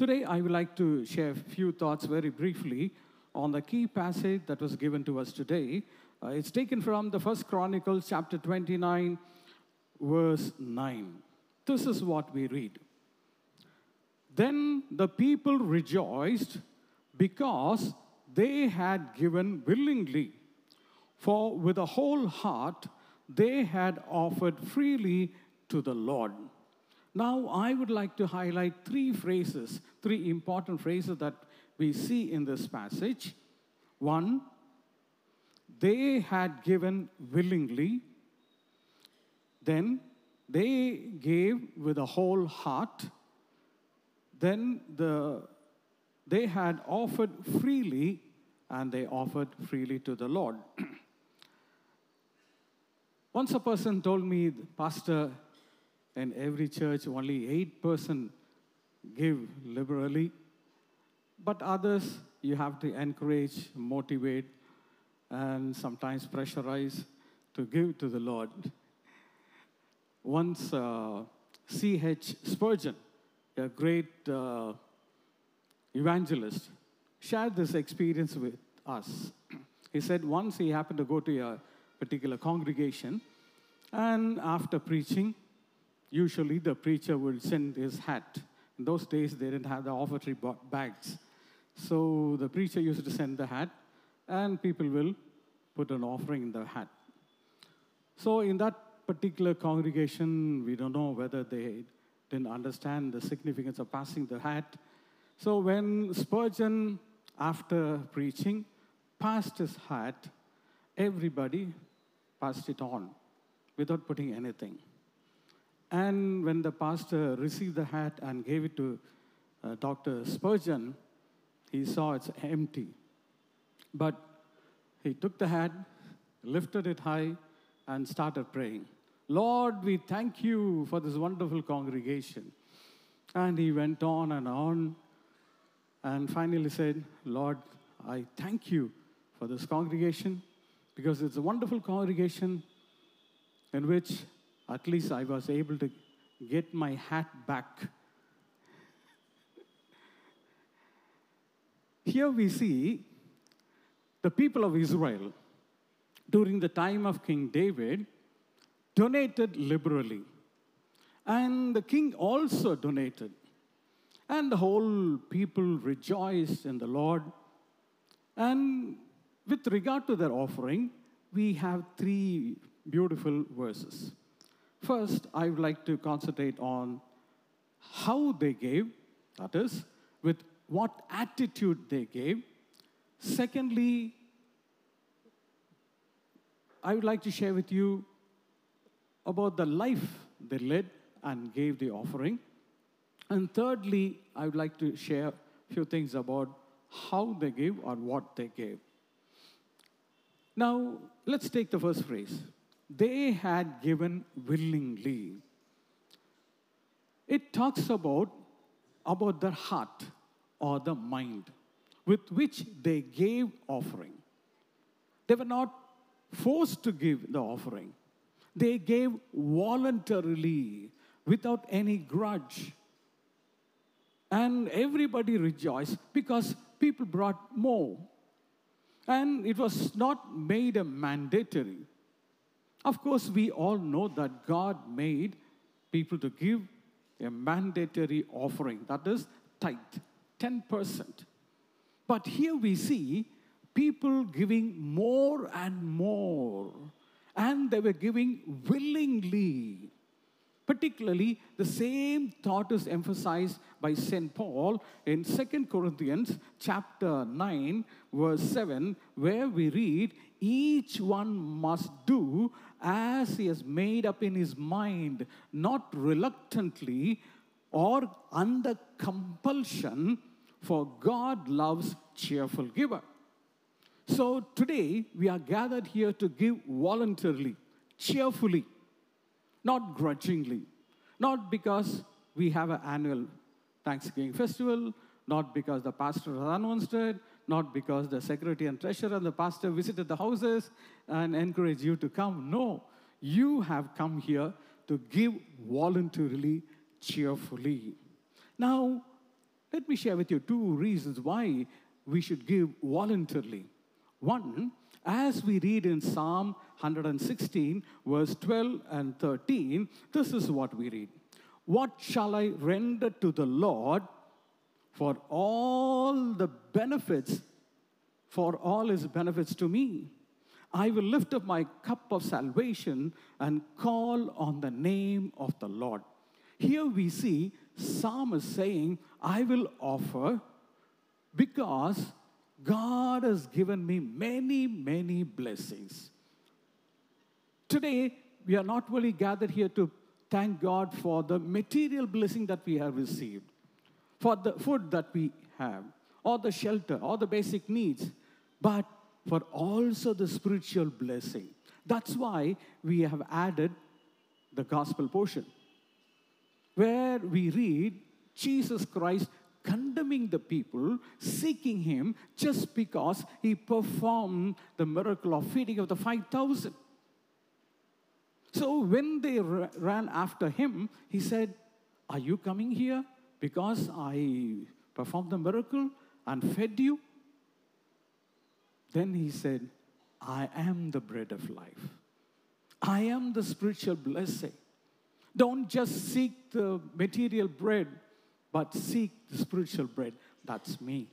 Today, I would like to share a few thoughts very briefly on the key passage that was given to us today. Uh, it's taken from the First Chronicles, chapter 29, verse 9. This is what we read. Then the people rejoiced because they had given willingly, for with a whole heart they had offered freely to the Lord. Now, I would like to highlight three phrases, three important phrases that we see in this passage. One, they had given willingly. Then they gave with a whole heart. Then the, they had offered freely, and they offered freely to the Lord. Once a person told me, Pastor, in every church only 8% give liberally, but others you have to encourage, motivate, and sometimes pressurize to give to the Lord. Once uh, C.H. Spurgeon, a great uh, evangelist, shared this experience with us. He said once he happened to go to a particular congregation, and after preaching, usually the preacher would send his hat. In those days, they didn't have the offertory bags. So the preacher used to send the hat, and people will put an offering in the hat. So in that particular congregation, we don't know whether they didn't understand the significance of passing the hat. So when Spurgeon, after preaching, passed his hat, everybody passed it on without putting anything. And when the pastor received the hat and gave it to uh, Dr. Spurgeon, he saw it's empty. But he took the hat, lifted it high, and started praying. Lord, we thank you for this wonderful congregation. And he went on and on, and finally said, Lord, I thank you for this congregation because it's a wonderful congregation in which at least I was able to get my hat back. Here we see the people of Israel during the time of King David donated liberally. And the king also donated. And the whole people rejoiced in the Lord. And with regard to their offering, we have three beautiful verses. First, I would like to concentrate on how they gave, that is, with what attitude they gave. Secondly, I would like to share with you about the life they led and gave the offering. And thirdly, I would like to share a few things about how they gave or what they gave. Now, let's take the first phrase. They had given willingly. It talks about, about their heart or the mind with which they gave offering. They were not forced to give the offering. They gave voluntarily without any grudge. And everybody rejoiced because people brought more. And it was not made a mandatory. Of course, we all know that God made people to give a mandatory offering, that is tithe, 10%. But here we see people giving more and more, and they were giving willingly. Particularly, the same thought is emphasized by St. Paul in 2 Corinthians chapter 9, verse 7, where we read, Each one must do as he has made up in his mind, not reluctantly or under compulsion, for God loves cheerful giver. So today we are gathered here to give voluntarily, cheerfully, not grudgingly, not because we have an annual Thanksgiving festival, not because the pastor has announced it, not because the secretary and treasurer and the pastor visited the houses and encouraged you to come. No, you have come here to give voluntarily, cheerfully. Now, Let me share with you two reasons why we should give voluntarily. One, as we read in Psalm 116, verse 12 and 13, this is what we read What shall I render to the Lord for all the benefits, for all his benefits to me? I will lift up my cup of salvation and call on the name of the Lord. Here we see psalmist saying, I will offer because God has given me many, many blessings. Today, we are not only gathered here to thank God for the material blessing that we have received, for the food that we have, or the shelter, or the basic needs, but for also the spiritual blessing. That's why we have added the gospel portion, where we read Jesus Christ condemning the people, seeking him just because he performed the miracle of feeding of the 5,000. So when they ran after him, he said, Are you coming here because I performed the miracle and fed you? Then he said, I am the bread of life. I am the spiritual blessing. Don't just seek the material bread, but seek the spiritual bread. That's me.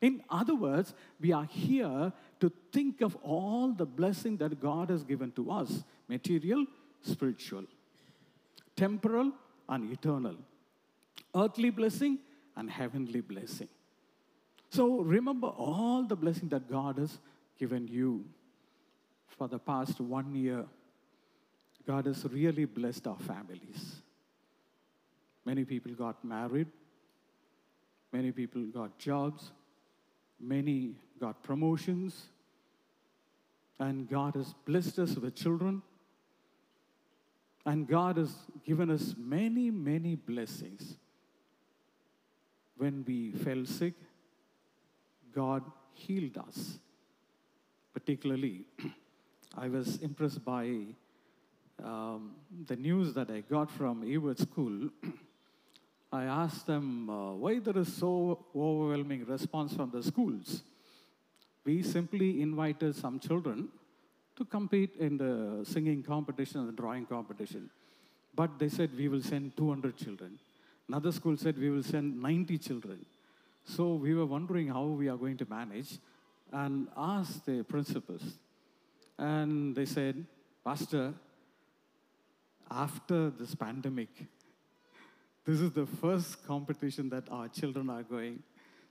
In other words, we are here to think of all the blessing that God has given to us material, spiritual, temporal, and eternal, earthly blessing, and heavenly blessing. So remember all the blessing that God has given you for the past one year. God has really blessed our families. Many people got married. Many people got jobs. Many got promotions. And God has blessed us with children. And God has given us many, many blessings. When we fell sick, God healed us. Particularly, I was impressed by um, the news that I got from Ewart School. I asked them uh, why there is so overwhelming response from the schools. We simply invited some children to compete in the singing competition and the drawing competition. But they said we will send 200 children. Another school said we will send 90 children. So we were wondering how we are going to manage and asked the principals. And they said, Pastor, after this pandemic, this is the first competition that our children are going.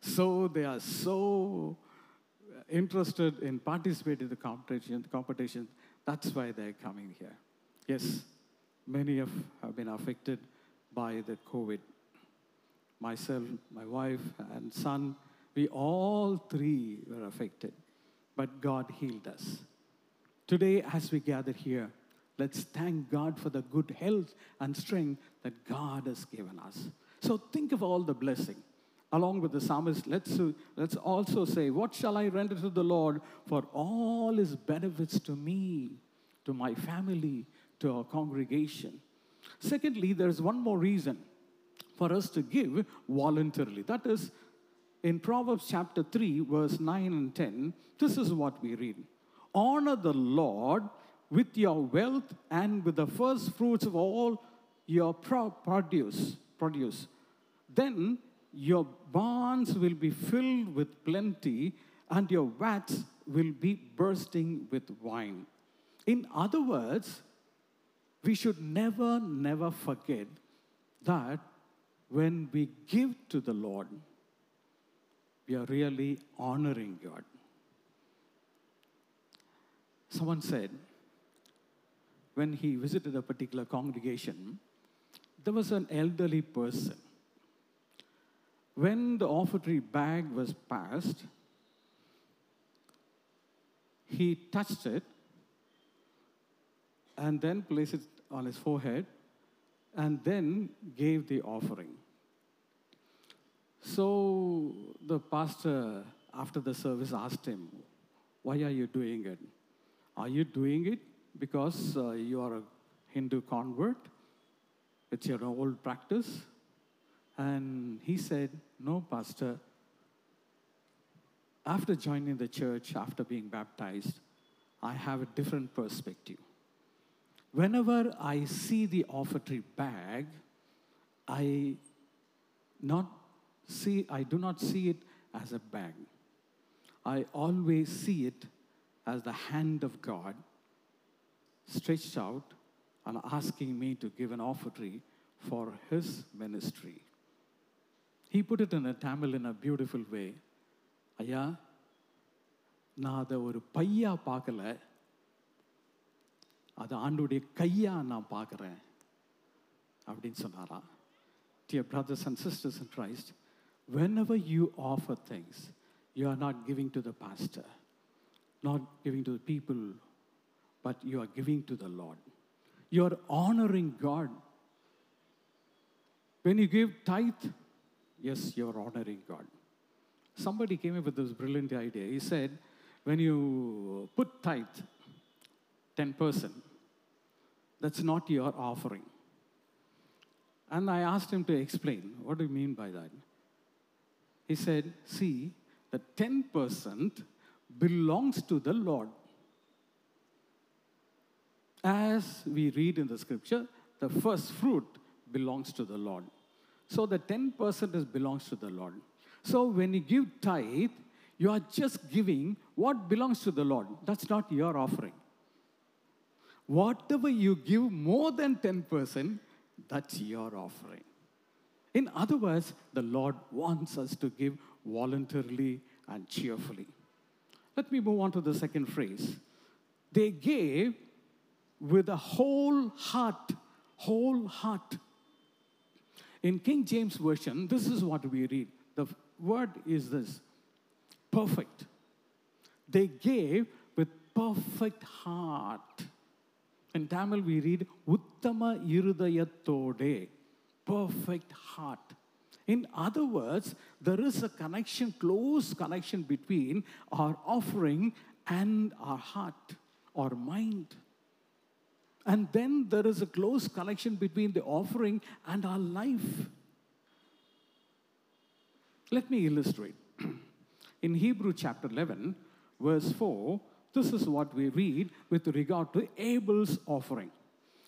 So they are so interested in participating in the competition, competition. That's why they're coming here. Yes, many have, have been affected by the COVID myself, my wife, and son, we all three were affected, but God healed us. Today, as we gather here, let's thank God for the good health and strength that God has given us. So think of all the blessing. Along with the psalmist, let's, let's also say, What shall I render to the Lord for all his benefits to me, to my family, to our congregation? Secondly, there's one more reason for us to give voluntarily. That is, in Proverbs chapter 3, verse 9 and 10, this is what we read Honor the Lord with your wealth and with the first fruits of all your produce. produce. Then your barns will be filled with plenty, and your vats will be bursting with wine. In other words, we should never, never forget that when we give to the Lord, we are really honoring God. Someone said, when he visited a particular congregation, there was an elderly person. When the offertory bag was passed, he touched it and then placed it on his forehead and then gave the offering. So the pastor, after the service, asked him, Why are you doing it? Are you doing it because uh, you are a Hindu convert? It's your old practice? And he said, No, Pastor. After joining the church, after being baptized, I have a different perspective. Whenever I see the offertory bag, I not see I do not see it as a bag. I always see it as the hand of God stretched out and asking me to give an offertory for his ministry. He put it in a Tamil in a beautiful way. ஐயா நான் அதை ஒரு பையா பார்க்கல அது ஆண்டுடைய கையா நான் பார்க்குறேன் அப்படின்னு சொன்னாராம் Dear brothers and sisters in Christ, whenever you offer things, you are not giving to the pastor, not giving to the people, but you are giving to the Lord. You are honoring God. When you give tithe, yes, you are honoring God. Somebody came up with this brilliant idea. He said, when you put tithe, 10%, that's not your offering. And I asked him to explain, what do you mean by that? He said, see, the 10% belongs to the Lord. As we read in the scripture, the first fruit belongs to the Lord. So the 10% is belongs to the Lord. So when you give tithe, you are just giving what belongs to the Lord. That's not your offering. Whatever you give more than 10%, that's your offering. In other words, the Lord wants us to give voluntarily and cheerfully. Let me move on to the second phrase. They gave with a whole heart, whole heart. In King James Version, this is what we read. The word is this perfect. They gave with perfect heart. In Tamil, we read Uttama Irudayatode, perfect heart. In other words, there is a connection, close connection between our offering and our heart, our mind. And then there is a close connection between the offering and our life. Let me illustrate. In Hebrew chapter 11, verse 4, this is what we read with regard to Abel's offering.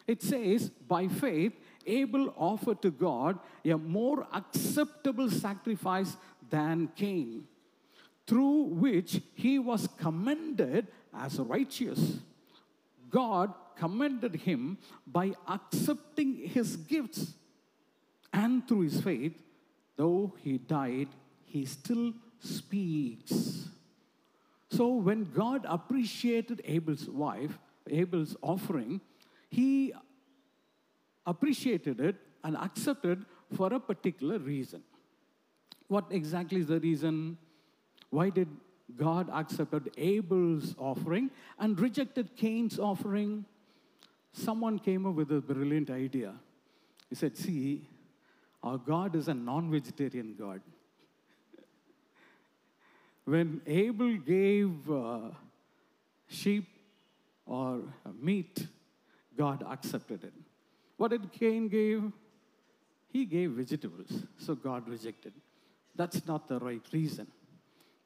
It says, By faith, Abel offered to God a more acceptable sacrifice than Cain, through which he was commended as righteous. God commended him by accepting his gifts. And through his faith, though he died, he still speaks. So when God appreciated Abel's wife, Abel's offering, he appreciated it and accepted for a particular reason. What exactly is the reason? Why did God accepted Abel's offering and rejected Cain's offering? Someone came up with a brilliant idea. He said, See, our God is a non vegetarian God. When Abel gave uh, sheep or meat, God accepted it. What did Cain give? He gave vegetables, so God rejected. That's not the right reason.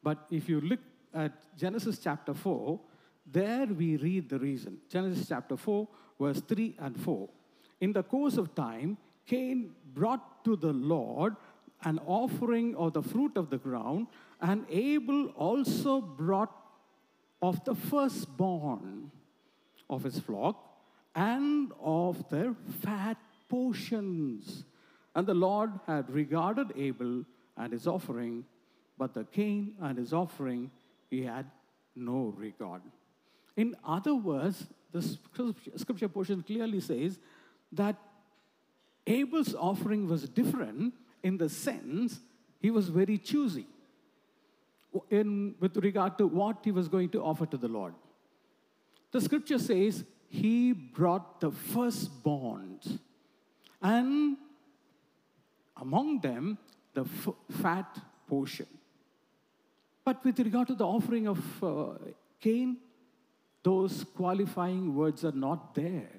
But if you look at Genesis chapter 4, there we read the reason. Genesis chapter 4, verse 3 and 4. In the course of time, Cain brought to the Lord an offering of the fruit of the ground, and Abel also brought of the firstborn of his flock and of their fat portions. And the Lord had regarded Abel and his offering, but the Cain and his offering he had no regard. In other words, the scripture portion clearly says that Abel's offering was different in the sense he was very choosy in, with regard to what he was going to offer to the Lord. The scripture says he brought the firstborn, and among them the f- fat portion. But with regard to the offering of uh, Cain, those qualifying words are not there.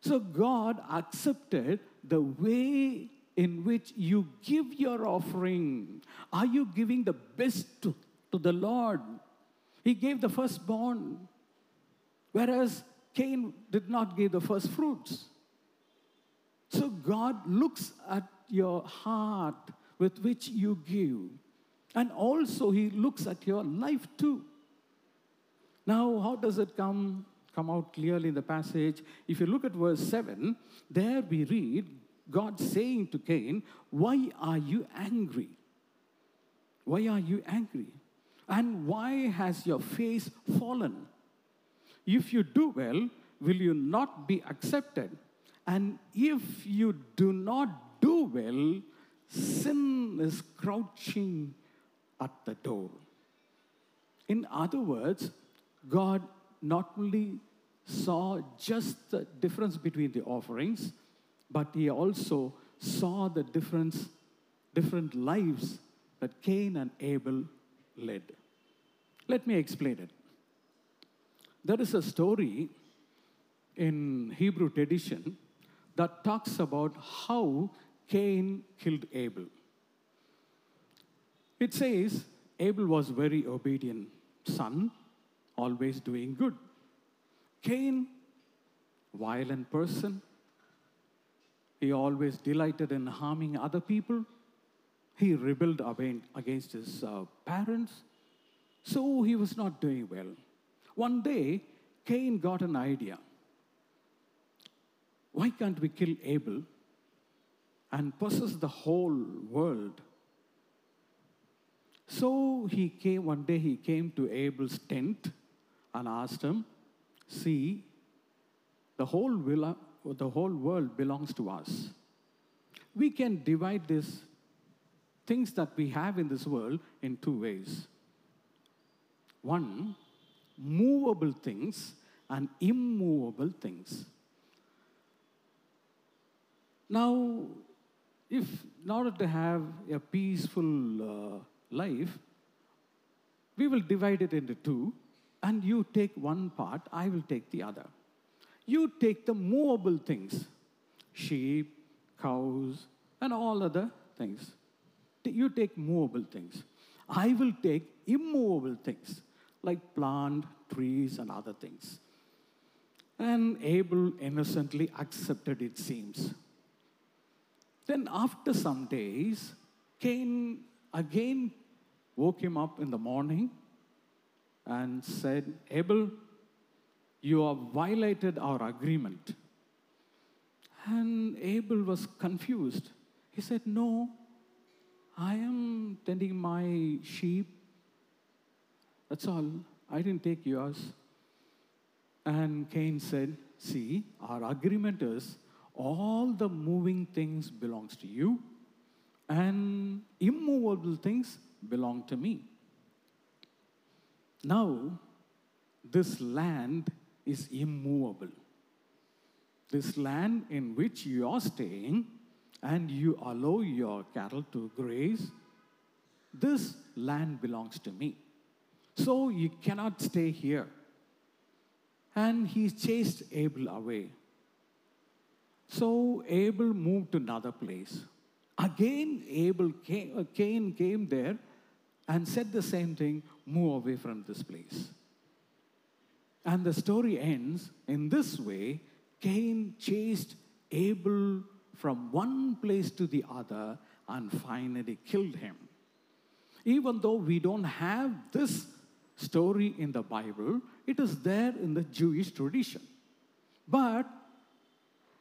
So God accepted the way in which you give your offering. Are you giving the best to, to the Lord? He gave the firstborn, whereas Cain did not give the first fruits. So God looks at your heart with which you give. And also, He looks at your life too. Now, how does it come, come out clearly in the passage? If you look at verse 7, there we read God saying to Cain, Why are you angry? Why are you angry? And why has your face fallen? If you do well, will you not be accepted? And if you do not do well, sin is crouching at the door. In other words, God not only saw just the difference between the offerings, but he also saw the difference, different lives that Cain and Abel led. Let me explain it. There is a story in Hebrew tradition that talks about how Cain killed Abel. It says Abel was very obedient son, always doing good. Cain, violent person, he always delighted in harming other people. He rebelled against his uh, parents. So he was not doing well. One day, Cain got an idea. Why can't we kill Abel and possess the whole world? So he came, one day he came to Abel's tent and asked him, See, the whole, villa, the whole world belongs to us. We can divide these things that we have in this world in two ways. One, movable things and immovable things. Now, if in order to have a peaceful uh, life, we will divide it into two, and you take one part, I will take the other. You take the movable things sheep, cows, and all other things. You take movable things. I will take immovable things like plant, trees, and other things. And Abel innocently accepted, it seems. Then, after some days, Cain again woke him up in the morning and said, Abel, you have violated our agreement. And Abel was confused. He said, No, I am tending my sheep. That's all. I didn't take yours. And Cain said, See, our agreement is all the moving things belongs to you and immovable things belong to me now this land is immovable this land in which you are staying and you allow your cattle to graze this land belongs to me so you cannot stay here and he chased abel away so Abel moved to another place. Again, Abel came, Cain came there and said the same thing move away from this place. And the story ends in this way Cain chased Abel from one place to the other and finally killed him. Even though we don't have this story in the Bible, it is there in the Jewish tradition. But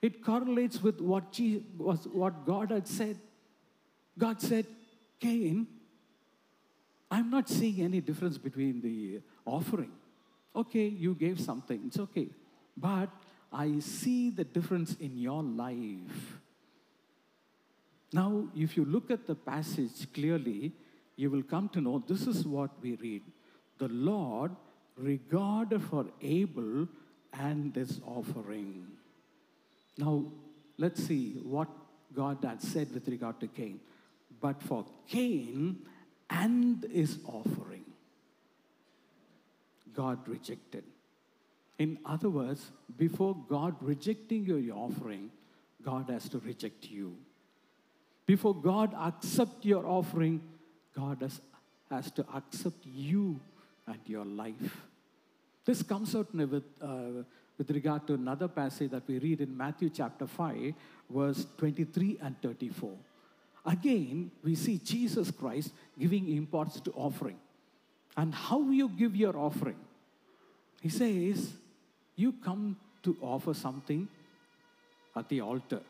it correlates with what, Jesus, what God had said. God said, Cain, I'm not seeing any difference between the offering. Okay, you gave something, it's okay. But I see the difference in your life. Now, if you look at the passage clearly, you will come to know this is what we read. The Lord regarded for Abel and his offering. Now, let's see what God had said with regard to Cain. But for Cain and his offering, God rejected. In other words, before God rejecting your offering, God has to reject you. Before God accept your offering, God has, has to accept you and your life. This comes out with, uh, with regard to another passage that we read in Matthew chapter 5, verse 23 and 34. Again, we see Jesus Christ giving importance to offering. And how you give your offering? He says, You come to offer something at the altar.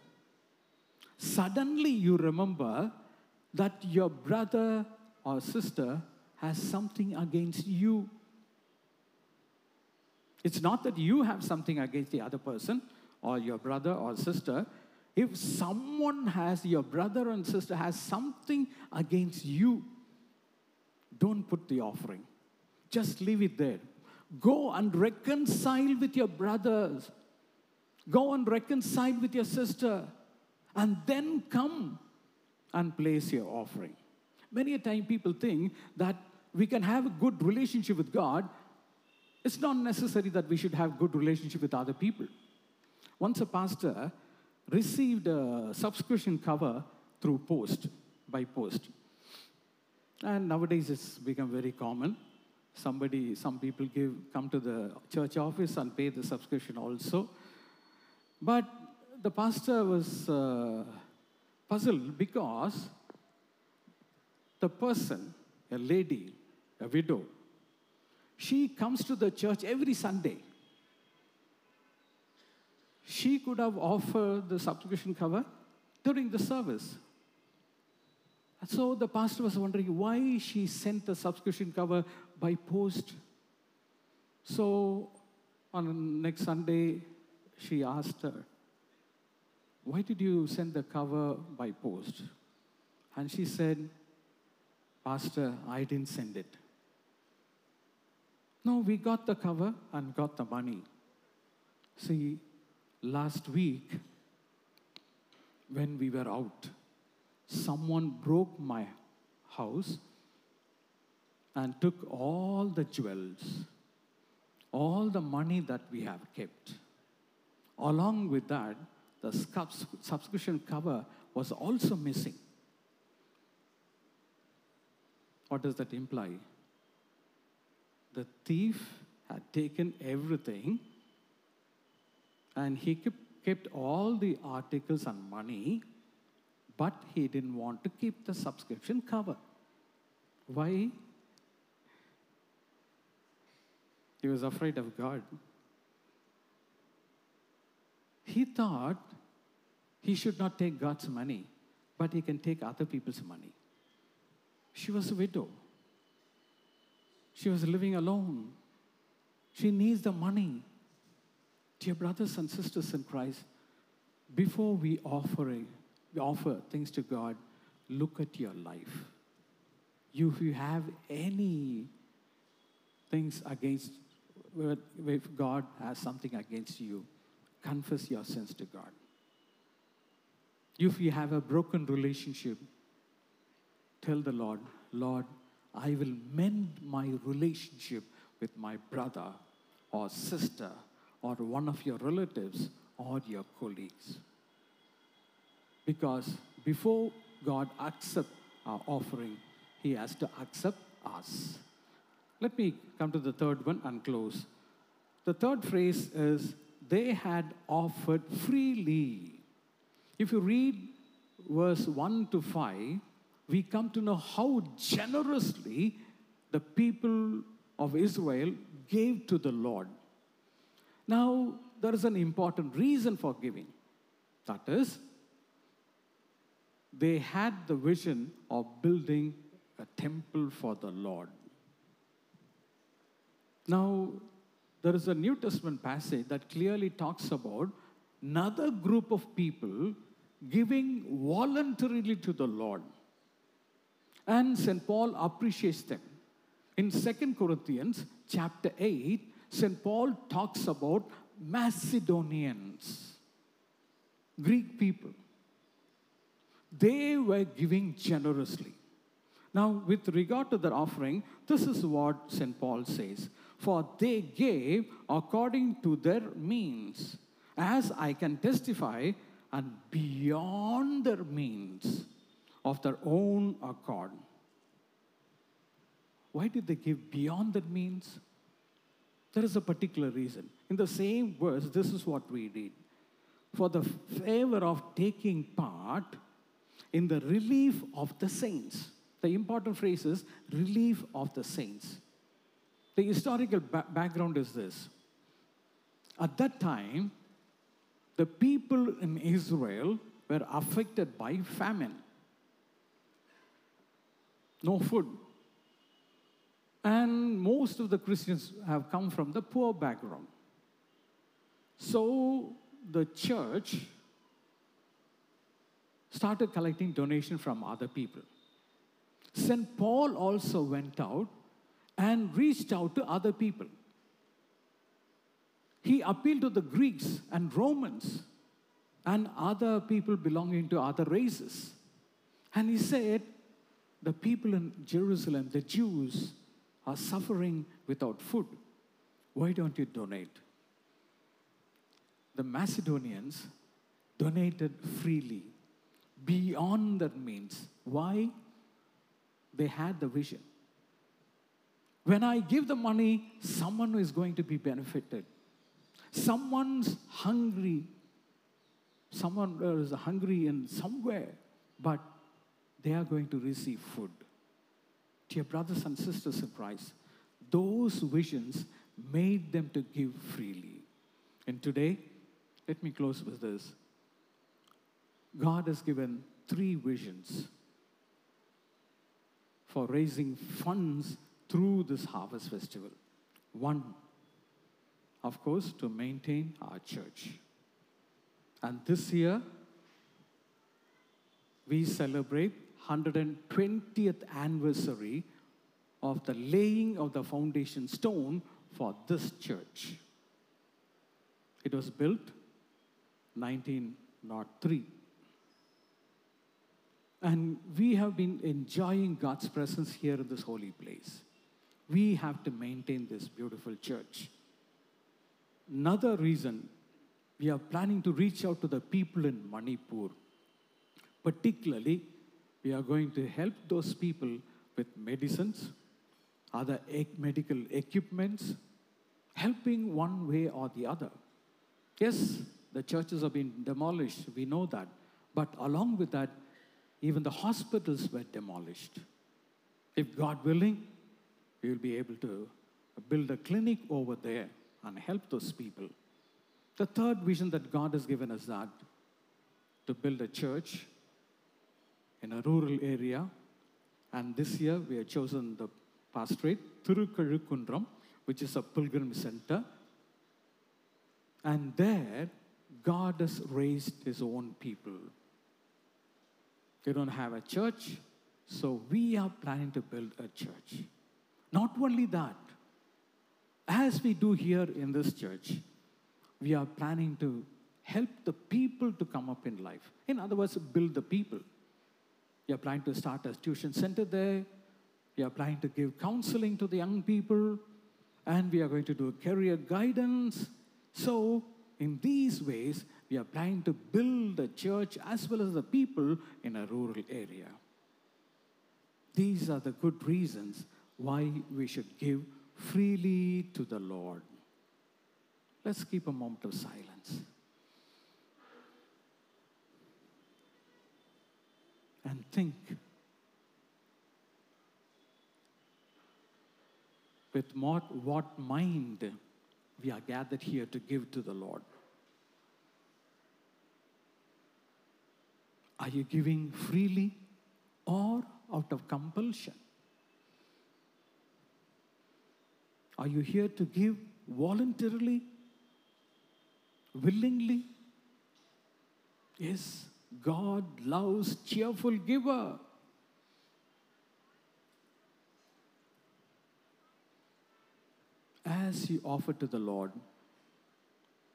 Suddenly, you remember that your brother or sister has something against you. It's not that you have something against the other person or your brother or sister. If someone has, your brother and sister has something against you, don't put the offering. Just leave it there. Go and reconcile with your brothers. Go and reconcile with your sister. And then come and place your offering. Many a time people think that we can have a good relationship with God. It's not necessary that we should have good relationship with other people. Once a pastor received a subscription cover through post, by post. And nowadays it's become very common. Somebody, some people give, come to the church office and pay the subscription also. But the pastor was uh, puzzled because the person, a lady, a widow, she comes to the church every Sunday. She could have offered the subscription cover during the service. So the pastor was wondering why she sent the subscription cover by post. So on next Sunday, she asked her, Why did you send the cover by post? And she said, Pastor, I didn't send it. No, we got the cover and got the money. See, last week, when we were out, someone broke my house and took all the jewels, all the money that we have kept. Along with that, the subscription cover was also missing. What does that imply? The thief had taken everything and he kept all the articles and money but he didn't want to keep the subscription cover. Why? He was afraid of God. He thought he should not take God's money, but he can take other people's money. She was a widow. She was living alone. She needs the money. Dear brothers and sisters in Christ, before we offer it, offer things to God, look at your life. You, if you have any things against, if God has something against you, confess your sins to God. If you have a broken relationship, tell the Lord, Lord, I will mend my relationship with my brother or sister or one of your relatives or your colleagues. Because before God accepts our offering, He has to accept us. Let me come to the third one and close. The third phrase is they had offered freely. If you read verse 1 to 5, we come to know how generously the people of Israel gave to the Lord. Now, there is an important reason for giving. That is, they had the vision of building a temple for the Lord. Now, there is a New Testament passage that clearly talks about another group of people giving voluntarily to the Lord. And St. Paul appreciates them. In 2 Corinthians chapter 8, St. Paul talks about Macedonians, Greek people they were giving generously. Now, with regard to their offering, this is what St. Paul says For they gave according to their means, as I can testify, and beyond their means. of their own accord. Why did they give beyond their means? There is a particular reason. In the same verse, this is what we read For the favor of taking part in the relief of the saints. The important phrase is relief of the saints. The historical ba- background is this. At that time, the people in Israel were affected by famine. No food. And most of the Christians have come from the poor background. So the church started collecting donation from other people. St. Paul also went out and reached out to other people. He appealed to the Greeks and Romans and other people belonging to other races. And he said, The people in Jerusalem, the Jews, are suffering without food. Why don't you donate? The Macedonians donated freely, beyond that means. Why? They had the vision. When I give the money, someone is going to be benefited. Someone's hungry. Someone uh, is hungry in somewhere, but they are going to receive food. Dear brothers and sisters in Christ, those visions made them to give freely. And today, let me close with this. God has given three visions for raising funds through this harvest festival. One, of course, to maintain our church. And this year, we celebrate 120th anniversary of the laying of the foundation stone for this church. It was built 1903. And we have been enjoying God's presence here in this holy place. We have to maintain this beautiful church. Another reason we are planning to reach out to the people in Manipur. Particularly, we are going to help those people with medicines, other medical equipments, helping one way or the other. Yes, the churches have been demolished, we know that. But along with that, even the hospitals were demolished. If God willing, we will be able to build a clinic over there and help those people. The third vision that God has given us that to build a church in a rural area. And this year we have chosen the pastorate, Thirukazhukundram, which is a pilgrim center. And there, God has raised his own people. They don't have a church, so we are planning to build a church. Not only that, as we do here in this church, we are planning to help the people to come up in life. In other words, build the people. We are planning to start a tuition center there. We are planning to give counseling to the young people. And we are going to do career guidance. So, in these ways, we are planning to build the church as well as the people in a rural area. These are the good reasons why we should give freely to the Lord. Let's keep a moment of silence. And think with what, what mind we are gathered here to give to the Lord. Are you giving freely or out of compulsion? Are you here to give voluntarily, willingly? Yes, God loves cheerful giver. As you offer to the Lord,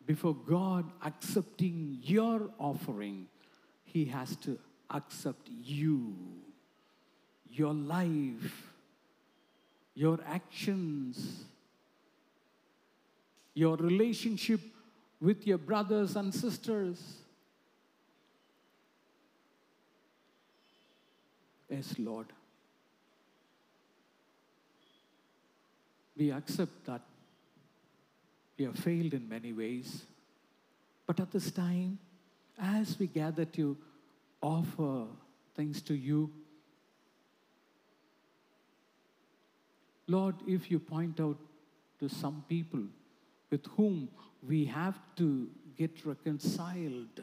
before God accepting your offering, He has to accept you, your life, your actions, your relationship with your brothers and sisters. Yes, Lord. We accept that we have failed in many ways. But at this time, as we gather to offer things to you, Lord, if you point out to some people with whom we have to get reconciled,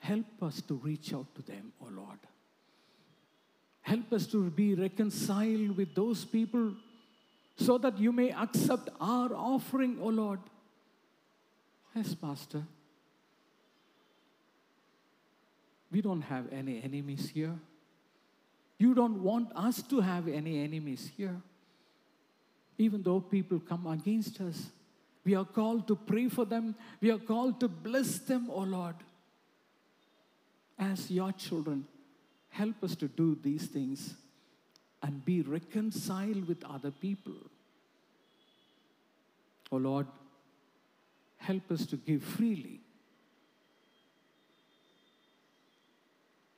help us to reach out to them, O oh Lord. Help us to be reconciled with those people so that you may accept our offering, O oh Lord. Yes, Master. We don't have any enemies here. You don't want us to have any enemies here. Even though people come against us, we are called to pray for them. We are called to bless them, O oh Lord. As your children, help us to do these things and be reconciled with other people. Oh Lord, help us to give freely.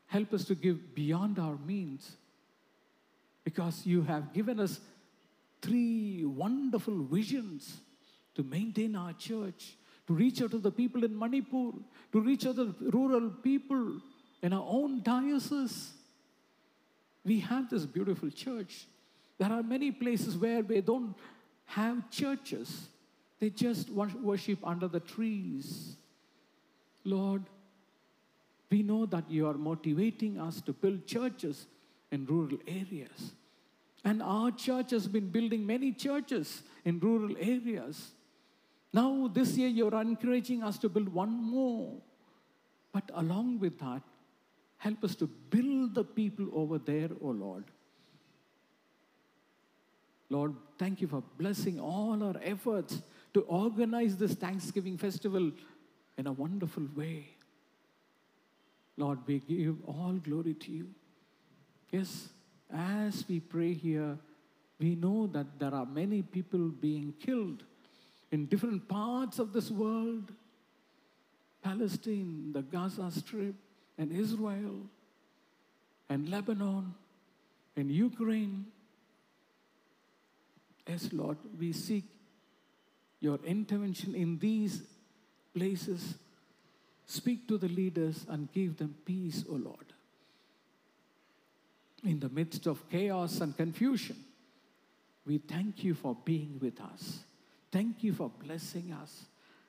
Help us to give beyond our means because you have given us three wonderful visions to maintain our church, to reach out to the people in Manipur, to reach out to the rural people in our own diocese. We have this beautiful church. There are many places where they don't have churches, they just worship under the trees. Lord, we know that you are motivating us to build churches in rural areas. And our church has been building many churches in rural areas. Now, this year, you're encouraging us to build one more. But along with that, help us to build the people over there, O oh Lord. Lord, thank you for blessing all our efforts to organize this Thanksgiving festival in a wonderful way. Lord, we give all glory to you. Yes, as we pray here, we know that there are many people being killed in different parts of this world Palestine, the Gaza Strip, and Israel, and Lebanon, and Ukraine. Yes, Lord, we seek your intervention in these places. Speak to the leaders and give them peace, O Lord. In the midst of chaos and confusion, we thank you for being with us. Thank you for blessing us.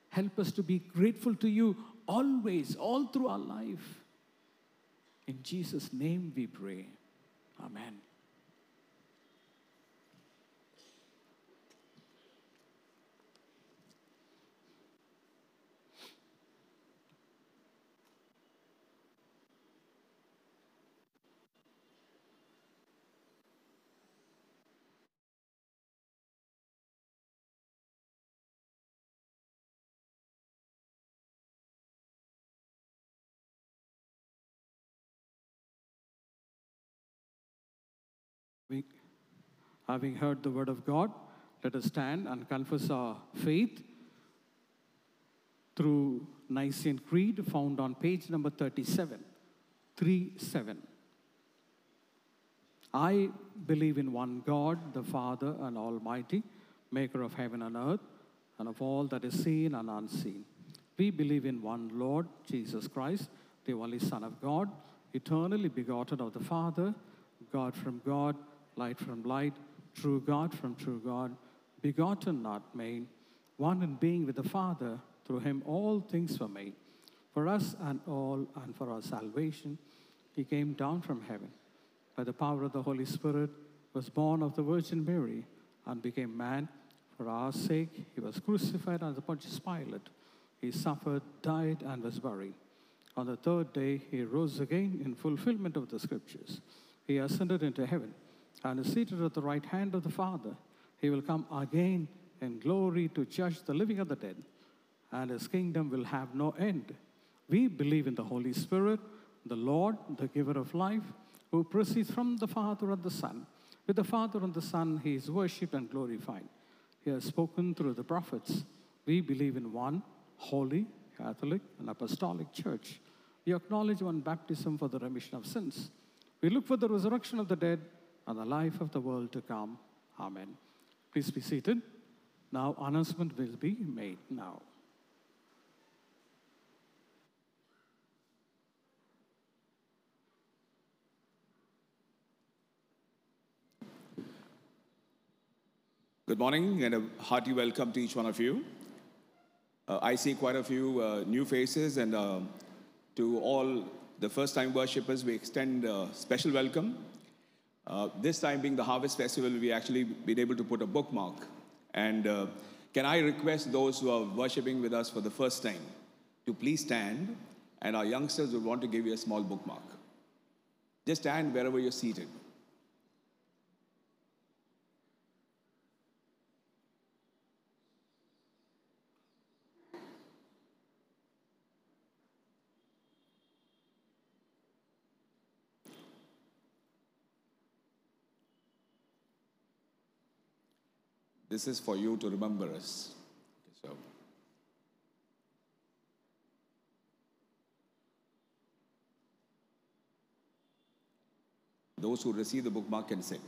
Help us to be grateful to you always, all through our life. In Jesus' name we pray. Amen. We, having heard the word of God, let us stand and confess our faith through Nicene Creed found on page number 37. 3 7. I believe in one God, the Father and Almighty, maker of heaven and earth, and of all that is seen and unseen. We believe in one Lord, Jesus Christ, the only Son of God, eternally begotten of the Father, God from God light from light, true God from true God, begotten, not made, one in being with the Father. Through him all things were made. For us and all, and for our salvation, he came down from heaven. By the power of the Holy Spirit, was born of the Virgin Mary, and became man. For our sake, he was crucified under Pontius Pilate. He suffered, died, and was buried. On the third day, he rose again in fulfillment of the scriptures. He ascended into heaven Uh, and is seated at the right hand of the Father. He will come again in glory to judge the living and the dead, and his kingdom will have no end. We believe in the Holy Spirit, the Lord, the giver of life, who proceeds from the Father and the Son. With the Father and the Son, he is worshipped and glorified. He has spoken through the prophets. We believe in one holy, Catholic, and apostolic church. We acknowledge one baptism for the remission of sins. We look for the resurrection of the dead and the life of the world to come. Amen. Please be seated. Now, announcement will be made now. Good morning and a hearty welcome to each one of you. Uh, I see quite a few uh, new faces, and uh, to all the first time worshippers, we extend a special welcome. Uh, this time, being the Harvest Festival, we actually been able to put a bookmark. And uh, can I request those who are worshiping with us for the first time to please stand, and our youngsters will want to give you a small bookmark. Just stand wherever you're seated. This is for you to remember us. So. Those who receive the bookmark can sit.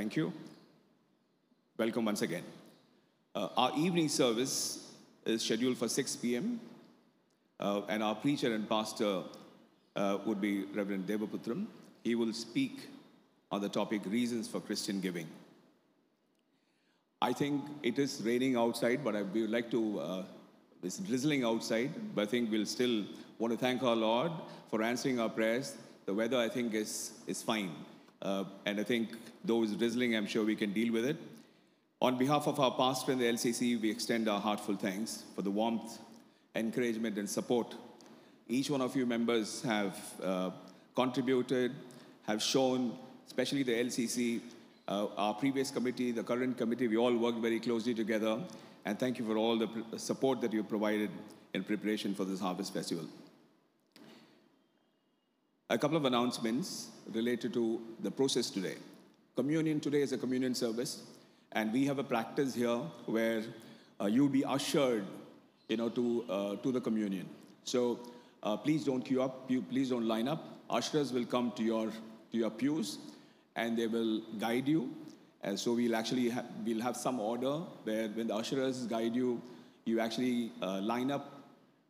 Thank you. Welcome once again. Uh, our evening service is scheduled for 6 p.m., uh, and our preacher and pastor uh, would be Reverend Devaputhiran. He will speak on the topic Reasons for Christian Giving. I think it is raining outside, but I would like to, uh, it's drizzling outside, but I think we'll still want to thank our Lord for answering our prayers. The weather, I think, is, is fine. Uh, and I think though it's drizzling, I'm sure we can deal with it. On behalf of our pastor and the LCC, we extend our heartful thanks for the warmth, encouragement, and support. Each one of you members have uh, contributed, have shown, especially the LCC, uh, our previous committee, the current committee, we all worked very closely together. And thank you for all the support that you provided in preparation for this Harvest Festival. A couple of announcements related to the process today. Communion today is a communion service, and we have a practice here where uh, you'll be ushered, you know, to, uh, to the communion. So uh, please don't queue up, please don't line up. Ushers will come to your, to your pews, and they will guide you. And so we'll actually ha- we'll have some order where when the ushers guide you, you actually uh, line up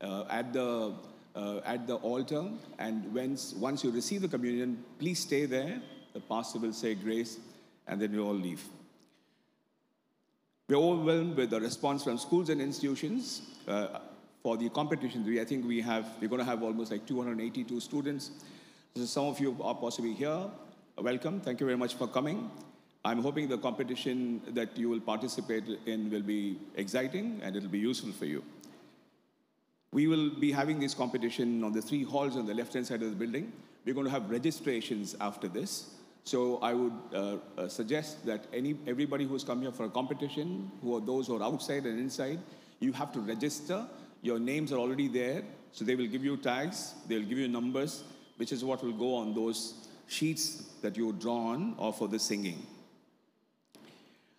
uh, at the uh, at the altar. And once, once you receive the communion, please stay there. The pastor will say grace, and then you all leave. We're overwhelmed with the response from schools and institutions uh, for the competition. We, I think we have, we're going to have almost like 282 students. So some of you are possibly here. Welcome. Thank you very much for coming. I'm hoping the competition that you will participate in will be exciting and it'll be useful for you. We will be having this competition on the three halls on the left-hand side of the building. We're going to have registrations after this. So I would uh, uh, suggest that any, everybody who's come here for a competition, who are those who are outside and inside, you have to register. Your names are already there. So they will give you tags, they'll give you numbers, which is what will go on those sheets that you draw on or for the singing.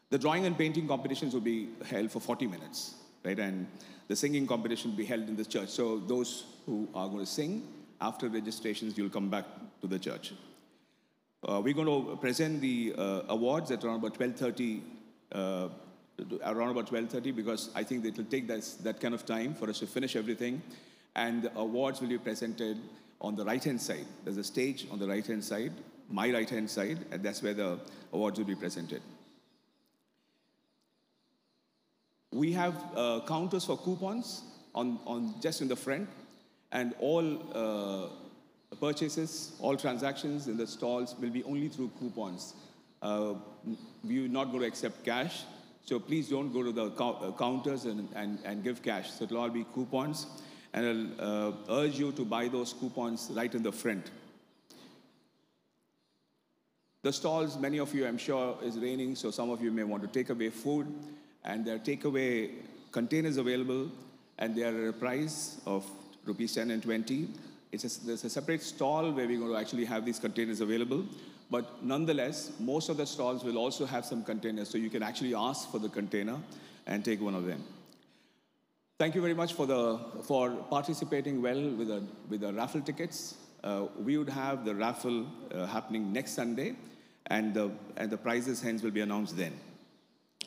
The drawing and painting competitions will be held for 40 minutes, right? And the singing competition will be held in the church. So those who are going to sing, after registrations, you'll come back to the church. Uh, we're going to present the uh, awards at around about 12.30, uh, around about 12.30 because I think it will take that, that kind of time for us to finish everything. And the awards will be presented on the right-hand side. There's a stage on the right-hand side, my right-hand side, and that's where the awards will be presented. We have uh, counters for coupons on, on just in the front, and all uh, purchases, all transactions in the stalls will be only through coupons. Uh, we are not going to accept cash, so please don't go to the uh, counters and, and, and give cash. So it'll all be coupons, and I'll uh, urge you to buy those coupons right in the front. The stalls, many of you, I'm sure, is raining, so some of you may want to take away food, and there are takeaway containers available, and they are at a price of rupees 10 and 20. It's a, there's a separate stall where we're going to actually have these containers available. But nonetheless, most of the stalls will also have some containers, so you can actually ask for the container and take one of them. Thank you very much for, the, for participating well with the, with the raffle tickets. Uh, we would have the raffle uh, happening next Sunday, and the, and the prizes hence will be announced then.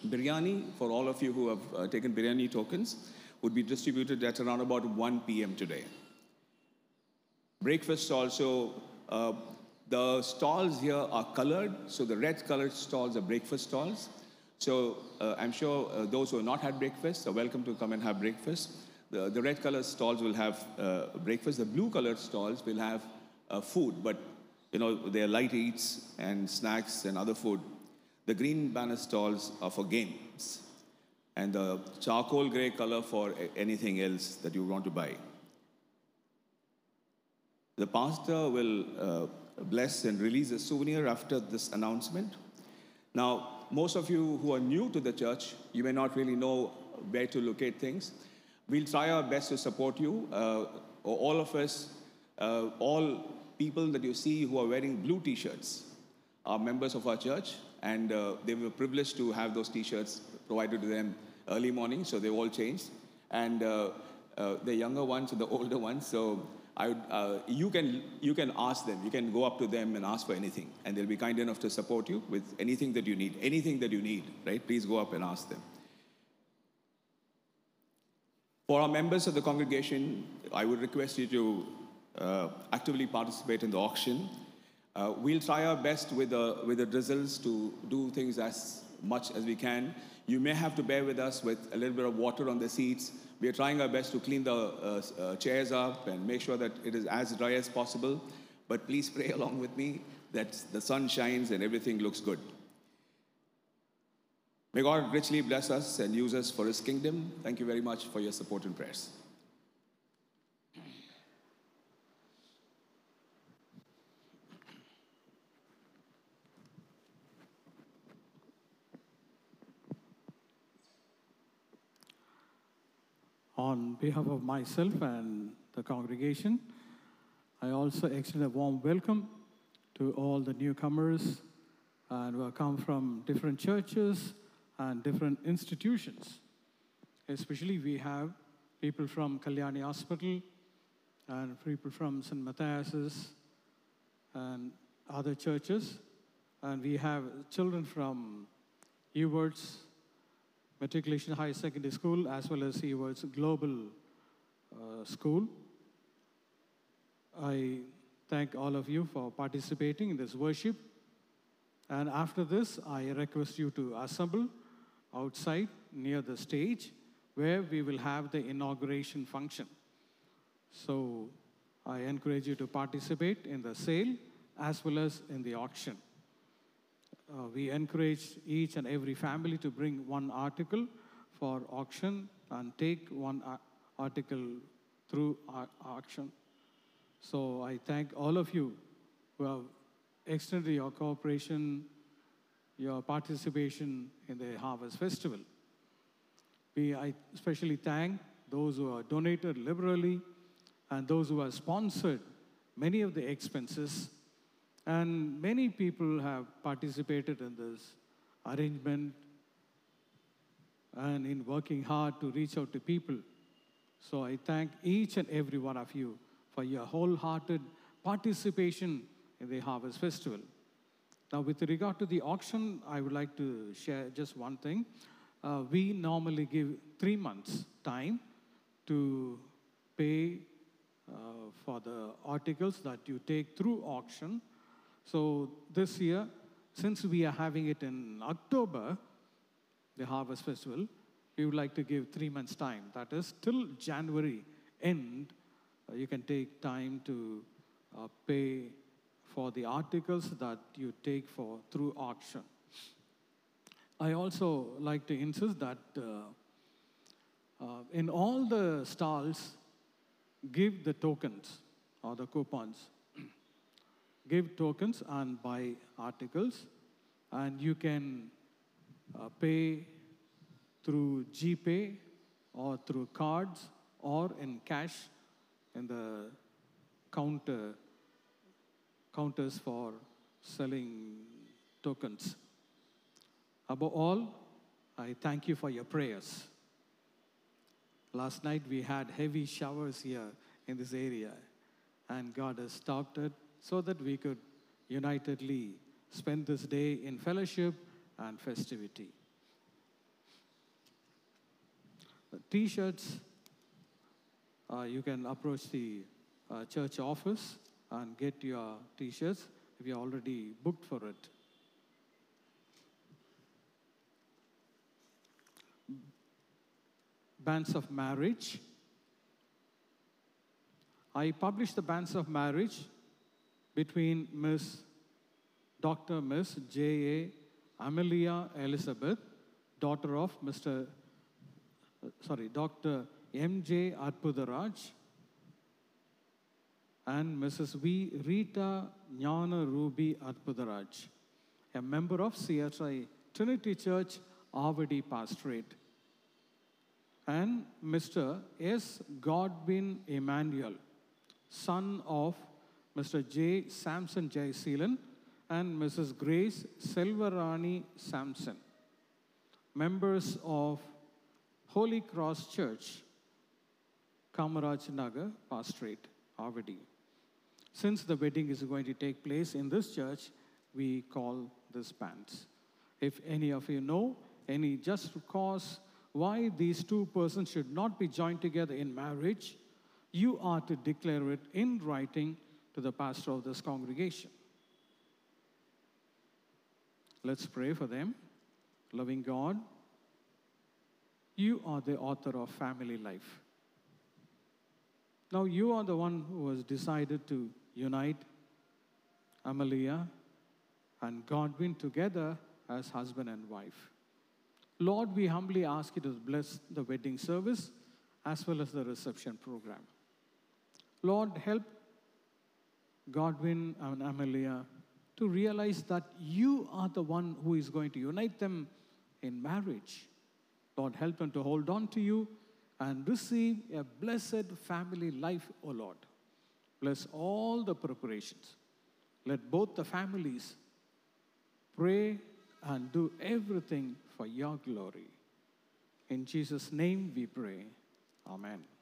Biryani, for all of you who have uh, taken biryani tokens, would be distributed at around about 1 p.m. today. Breakfast also, uh, the stalls here are colored, so the red colored stalls are breakfast stalls. So uh, I'm sure uh, those who have not had breakfast are welcome to come and have breakfast. The, the red colored stalls will have uh, breakfast. The blue colored stalls will have uh, food, but you know, they're light eats and snacks and other food. The green banner stalls are for games, and the charcoal gray color for anything else that you want to buy. The pastor will uh, bless and release a souvenir after this announcement. Now, most of you who are new to the church, you may not really know where to locate things. We'll try our best to support you. Uh, all of us, uh, all people that you see who are wearing blue t shirts are members of our church, and uh, they were privileged to have those t shirts provided to them early morning, so they all changed. And uh, uh, the younger ones and the older ones, so I uh, you, can, you can ask them, you can go up to them and ask for anything, and they'll be kind enough to support you with anything that you need. Anything that you need, right? Please go up and ask them. For our members of the congregation, I would request you to uh, actively participate in the auction. Uh, we'll try our best with the, with the drizzles to do things as much as we can. You may have to bear with us with a little bit of water on the seats we are trying our best to clean the uh, uh, chairs up and make sure that it is as dry as possible. But please pray along with me that the sun shines and everything looks good. May God richly bless us and use us for His kingdom. Thank you very much for your support and prayers. On behalf of myself and the congregation, I also extend a warm welcome to all the newcomers and who come from different churches and different institutions. Especially, we have people from Kalyani Hospital and people from St. Matthias's and other churches. And we have children from Ewards Matriculation High Secondary School as well as Ewards Global uh, School. I thank all of you for participating in this worship. And after this, I request you to assemble outside near the stage where we will have the inauguration function. So I encourage you to participate in the sale as well as in the auction uh, we encourage each and every family to bring one article for auction and take one article through auction. So I thank all of you who have extended your cooperation, your participation in the Harvest Festival. We, I especially thank those who have donated liberally and those who have sponsored many of the expenses and many people have participated in this arrangement and in working hard to reach out to people. So I thank each and every one of you for your wholehearted participation in the Harvest Festival. Now, with regard to the auction, I would like to share just one thing. Uh, we normally give three months' time to pay uh, for the articles that you take through auction so this year, since we are having it in October, the Harvest Festival, we would like to give three months' time. That is, till January end, uh, you can take time to uh, pay for the articles that you take for through auction. I also like to insist that uh, uh, in all the stalls, give the tokens or the coupons. Give tokens and buy articles, and you can uh, pay through GPay or through cards or in cash in the counter counters for selling tokens. Above all, I thank you for your prayers. Last night we had heavy showers here in this area, and God has stopped it so that we could unitedly spend this day in fellowship and festivity. T shirts, uh, you can approach the uh, church office and get your t shirts if you're already booked for it. Banns of marriage. I published the banns of marriage between Miss Dr. Miss J. A. Amelia Elizabeth, daughter of Mr. sorry, Dr. M. J. Arpudaraj, and Mrs. V. Rita Jnana Ruby Arpudaraj, a member of CSI Trinity Church, Avadi Pastorate, and Mr. S. Godwin Emmanuel, son of Mr. J. Samson J. Seelan and Mrs. Grace Selvarani Samson, members of Holy Cross Church, Kamaraj Nagar Pastorate, Avadi. Since the wedding is going to take place in this church, we call this banns. If any of you know any just cause why these two persons should not be joined together in marriage, you are to declare it in writing to the pastor of this congregation. Let's pray for them. Loving God, you are the author of family life. Now, you are the one who has decided to unite Amelia and Godwin together as husband and wife. Lord, we humbly ask you to bless the wedding service as well as the reception program. Lord, help Godwin and Amelia to realize that you are the one who is going to unite them in marriage. Lord, help them to hold on to you and receive a blessed family life, O Lord. Bless all the preparations. Let both the families pray and do everything for your glory. In Jesus' name we pray. Amen.